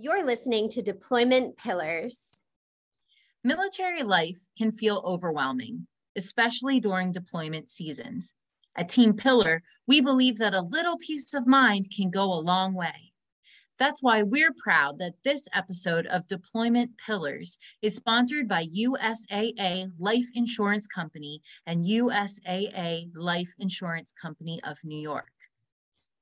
You're listening to Deployment Pillars. Military life can feel overwhelming, especially during deployment seasons. At Team Pillar, we believe that a little peace of mind can go a long way. That's why we're proud that this episode of Deployment Pillars is sponsored by USAA Life Insurance Company and USAA Life Insurance Company of New York.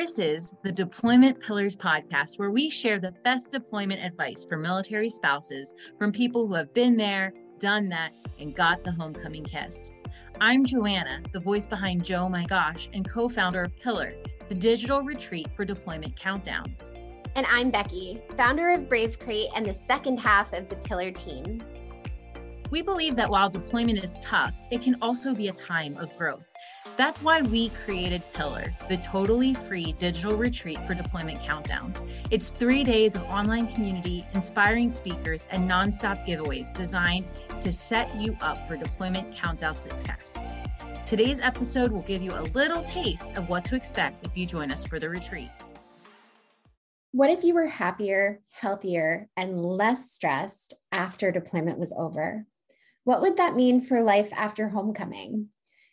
This is the Deployment Pillars podcast, where we share the best deployment advice for military spouses from people who have been there, done that, and got the homecoming kiss. I'm Joanna, the voice behind Jo My Gosh and co founder of Pillar, the digital retreat for deployment countdowns. And I'm Becky, founder of Brave Crate and the second half of the Pillar team. We believe that while deployment is tough, it can also be a time of growth. That's why we created Pillar, the totally free digital retreat for deployment countdowns. It's three days of online community, inspiring speakers, and nonstop giveaways designed to set you up for deployment countdown success. Today's episode will give you a little taste of what to expect if you join us for the retreat. What if you were happier, healthier, and less stressed after deployment was over? What would that mean for life after homecoming?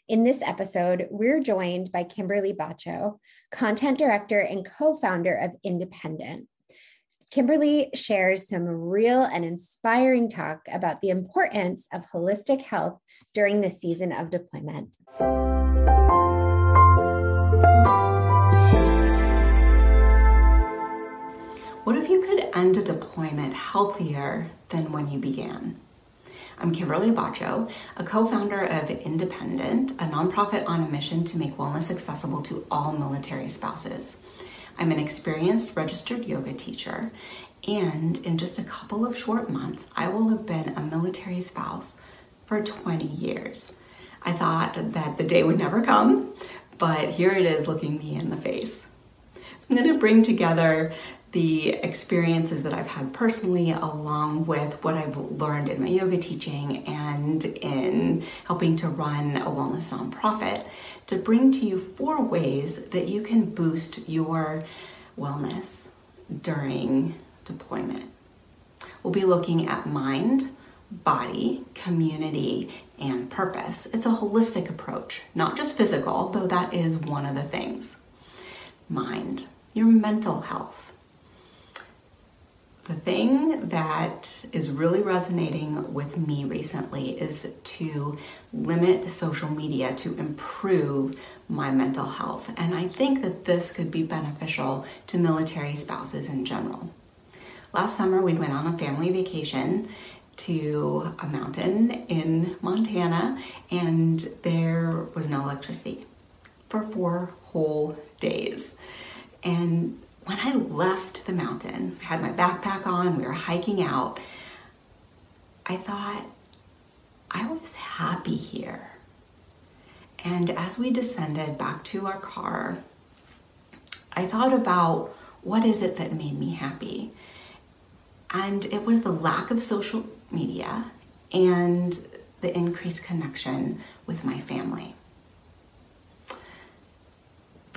In this episode, we're joined by Kimberly Bacso, content director and co founder of InDependent. Kimberly shares some real and inspiring talk about the importance of holistic health during the season of deployment. What if you could end a deployment healthier than when you began? I'm Kimberly Bacso, a co founder of InDependent, a nonprofit on a mission to make wellness accessible to all military spouses. I'm an experienced registered yoga teacher, and in just a couple of short months, I will have been a military spouse for 20 years. I thought that the day would never come, but here it is looking me in the face. I'm going to bring together the experiences that I've had personally, along with what I've learned in my yoga teaching and in helping to run a wellness nonprofit, to bring to you four ways that you can boost your wellness during deployment. We'll be looking at mind, body, community, and purpose. It's a holistic approach, not just physical, though that is one of the things. Mind, your mental health the thing that is really resonating with me recently is to limit social media to improve my mental health. And I think that this could be beneficial to military spouses in general. Last summer, we went on a family vacation to a mountain in Montana, and there was no electricity for four whole days. And when I left the mountain, had my backpack on, we were hiking out, I thought, I was happy here. And as we descended back to our car, I thought about what is it that made me happy? And it was the lack of social media and the increased connection with my family.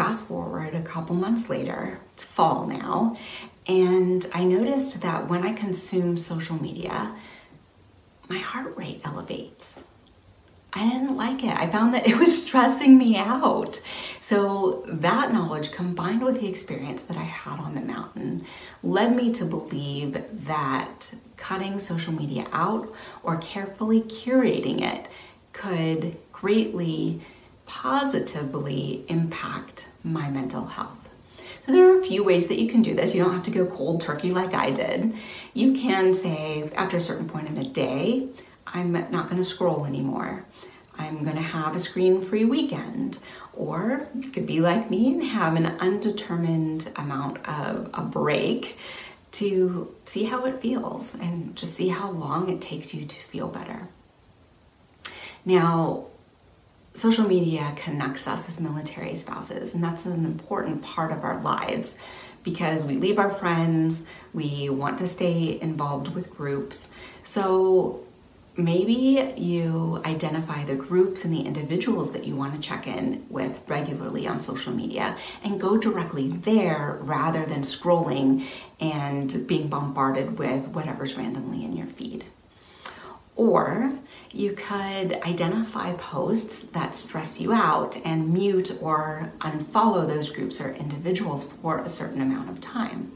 Fast forward a couple months later, it's fall now, and I noticed that when I consume social media, my heart rate elevates. I didn't like it. I found that it was stressing me out. So, that knowledge combined with the experience that I had on the mountain led me to believe that cutting social media out or carefully curating it could greatly positively impact my mental health. So, there are a few ways that you can do this. You don't have to go cold turkey like I did. You can say, after a certain point in the day, I'm not going to scroll anymore. I'm going to have a screen free weekend. Or you could be like me and have an undetermined amount of a break to see how it feels and just see how long it takes you to feel better. Now, social media connects us as military spouses, and that's an important part of our lives because we leave our friends, we want to stay involved with groups. So maybe you identify the groups and the individuals that you want to check in with regularly on social media and go directly there rather than scrolling and being bombarded with whatever's randomly in your feed. Or you could identify posts that stress you out and mute or unfollow those groups or individuals for a certain amount of time.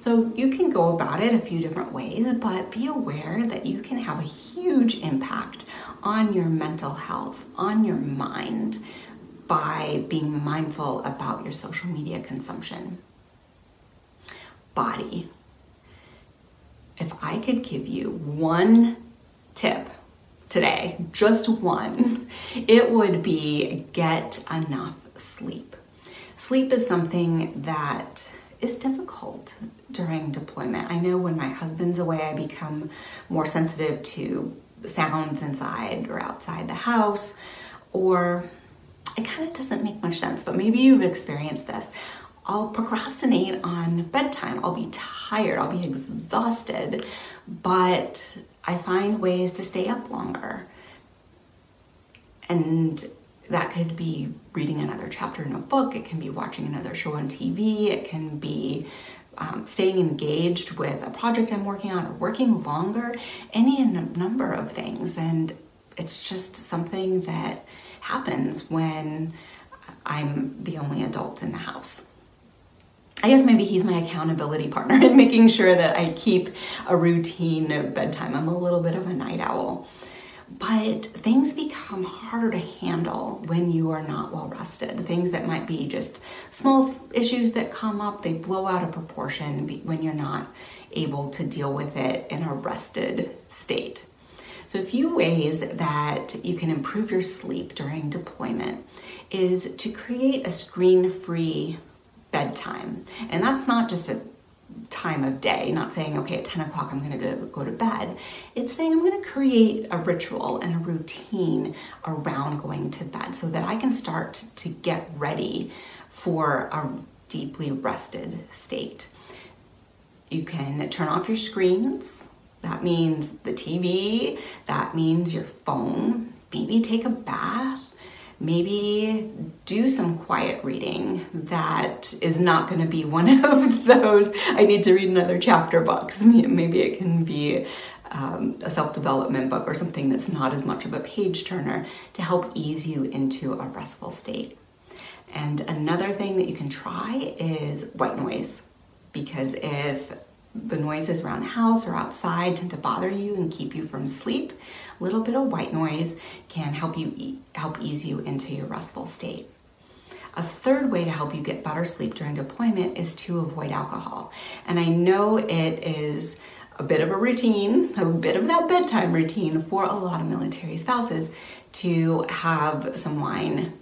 So you can go about it a few different ways, but be aware that you can have a huge impact on your mental health, on your mind, by being mindful about your social media consumption. Body. If I could give you one tip today, just one, it would be get enough sleep. Sleep is something that is difficult during deployment. I know when my husband's away, I become more sensitive to sounds inside or outside the house, or it kind of doesn't make much sense, but maybe you've experienced this. I'll procrastinate on bedtime. I'll be tired, I'll be exhausted, but I find ways to stay up longer. And that could be reading another chapter in a book, it can be watching another show on TV, it can be um, staying engaged with a project I'm working on or working longer, any number of things. And it's just something that happens when I'm the only adult in the house. I guess maybe he's my accountability partner in making sure that I keep a routine bedtime. I'm a little bit of a night owl. But things become harder to handle when you are not well rested. Things that might be just small issues that come up, they blow out of proportion when you're not able to deal with it in a rested state. So, a few ways that you can improve your sleep during deployment is to create a screen free bedtime. And that's not just a time of day, not saying, okay, at 10 o'clock I'm going to go, go to bed. It's saying I'm going to create a ritual and a routine around going to bed so that I can start to get ready for a deeply rested state. You can turn off your screens. That means the TV, that means your phone. Maybe take a bath maybe do some quiet reading that is not going to be one of those. I need to read another chapter books maybe it can be um, a self-development book or something that's not as much of a page turner to help ease you into a restful state. And another thing that you can try is white noise. Because if the noises around the house or outside tend to bother you and keep you from sleep, a little bit of white noise can help you e- help ease you into your restful state. A third way to help you get better sleep during deployment is to avoid alcohol. And I know it is a bit of a routine, a bit of that bedtime routine for a lot of military spouses to have some wine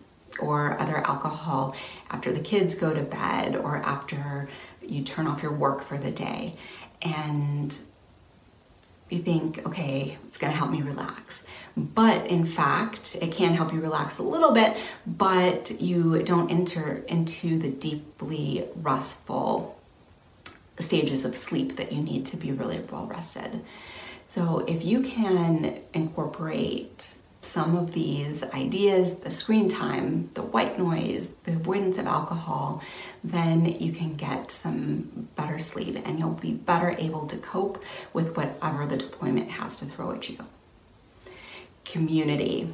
or other alcohol after the kids go to bed or after you turn off your work for the day and you think, okay, it's gonna help me relax. But in fact, it can help you relax a little bit, but you don't enter into the deeply restful stages of sleep that you need to be really well rested. So if you can incorporate some of these ideas, the screen time, the white noise, the avoidance of alcohol, then you can get some better sleep and you'll be better able to cope with whatever the deployment has to throw at you. Community.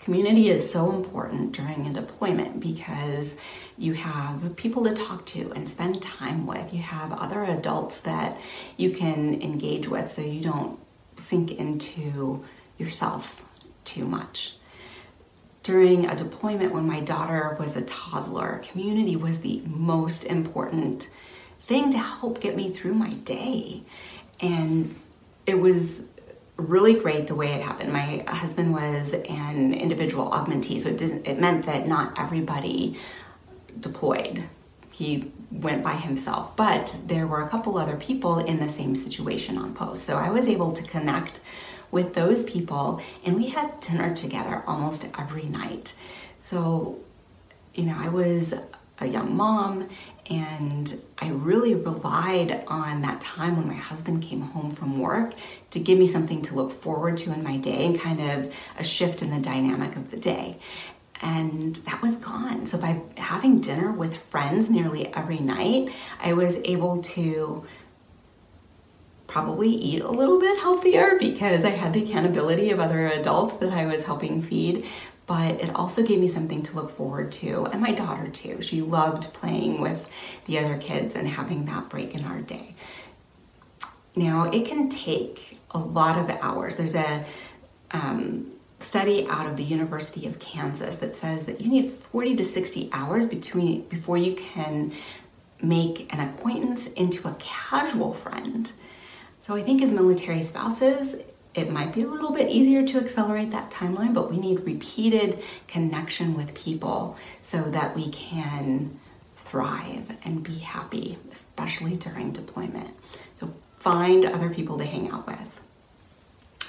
Community is so important during a deployment because you have people to talk to and spend time with. You have other adults that you can engage with so you don't sink into yourself too much. During a deployment when my daughter was a toddler, community was the most important thing to help get me through my day. And it was really great the way it happened. My husband was an individual augmentee, so it didn't it meant that not everybody deployed. He went by himself, but there were a couple other people in the same situation on post. So I was able to connect with those people and we had dinner together almost every night. So, you know, I was a young mom and I really relied on that time when my husband came home from work to give me something to look forward to in my day and kind of a shift in the dynamic of the day and that was gone. So by having dinner with friends nearly every night, I was able to probably eat a little bit healthier because I had the accountability of other adults that I was helping feed. But it also gave me something to look forward to, and my daughter too. She loved playing with the other kids and having that break in our day. Now, it can take a lot of hours. There's a um, study out of the University of Kansas that says that you need 40 to 60 hours between before you can make an acquaintance into a casual friend. So I think as military spouses, it might be a little bit easier to accelerate that timeline, but we need repeated connection with people so that we can thrive and be happy, especially during deployment. So find other people to hang out with.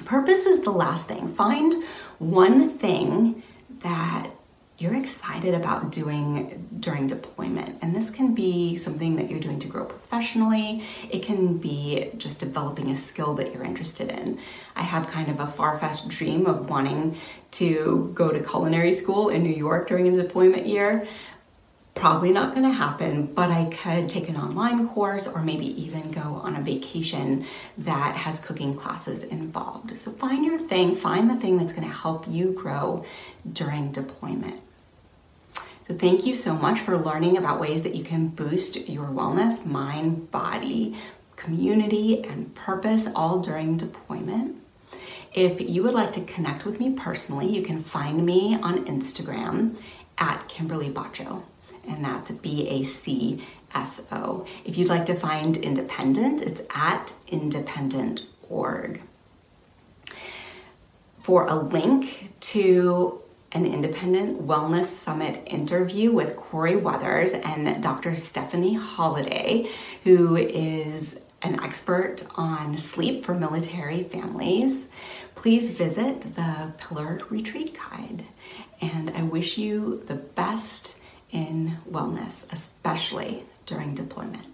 Purpose is the last thing. Find one thing that you're excited about doing during deployment. And this can be something that you're doing to grow professionally. It can be just developing a skill that you're interested in. I have kind of a far fetched dream of wanting to go to culinary school in New York during a deployment year. Probably not going to happen, but I could take an online course or maybe even go on a vacation that has cooking classes involved. So find your thing, find the thing that's going to help you grow during deployment. So, thank you so much for learning about ways that you can boost your wellness, mind, body, community, and purpose all during deployment. If you would like to connect with me personally, you can find me on Instagram at Kimberly Bacso and that's B A C S O. If you'd like to find InDependent, it's at independent.org. For a link to an InDependent wellness summit interview with Corie Weathers and Dr. Stephanie Holliday, who is an expert on sleep for military families, please visit the Pillar Retreat Guide. And I wish you the best in wellness, especially during deployment.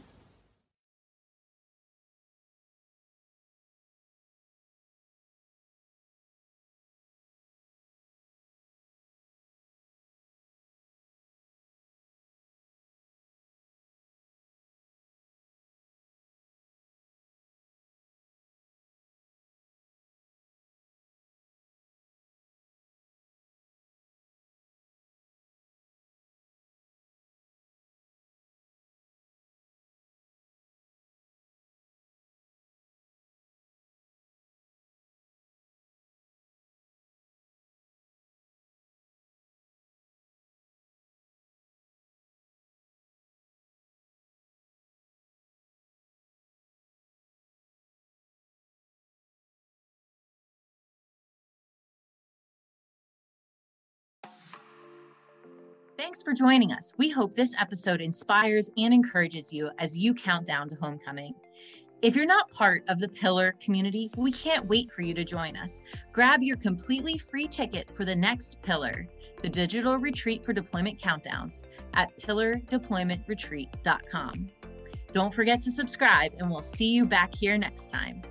Thanks for joining us. We hope this episode inspires and encourages you as you count down to homecoming. If you're not part of the Pillar community, we can't wait for you to join us. Grab your completely free ticket for the next Pillar, the digital retreat for deployment countdowns, at pillardeploymentretreat.com. Don't forget to subscribe, and we'll see you back here next time.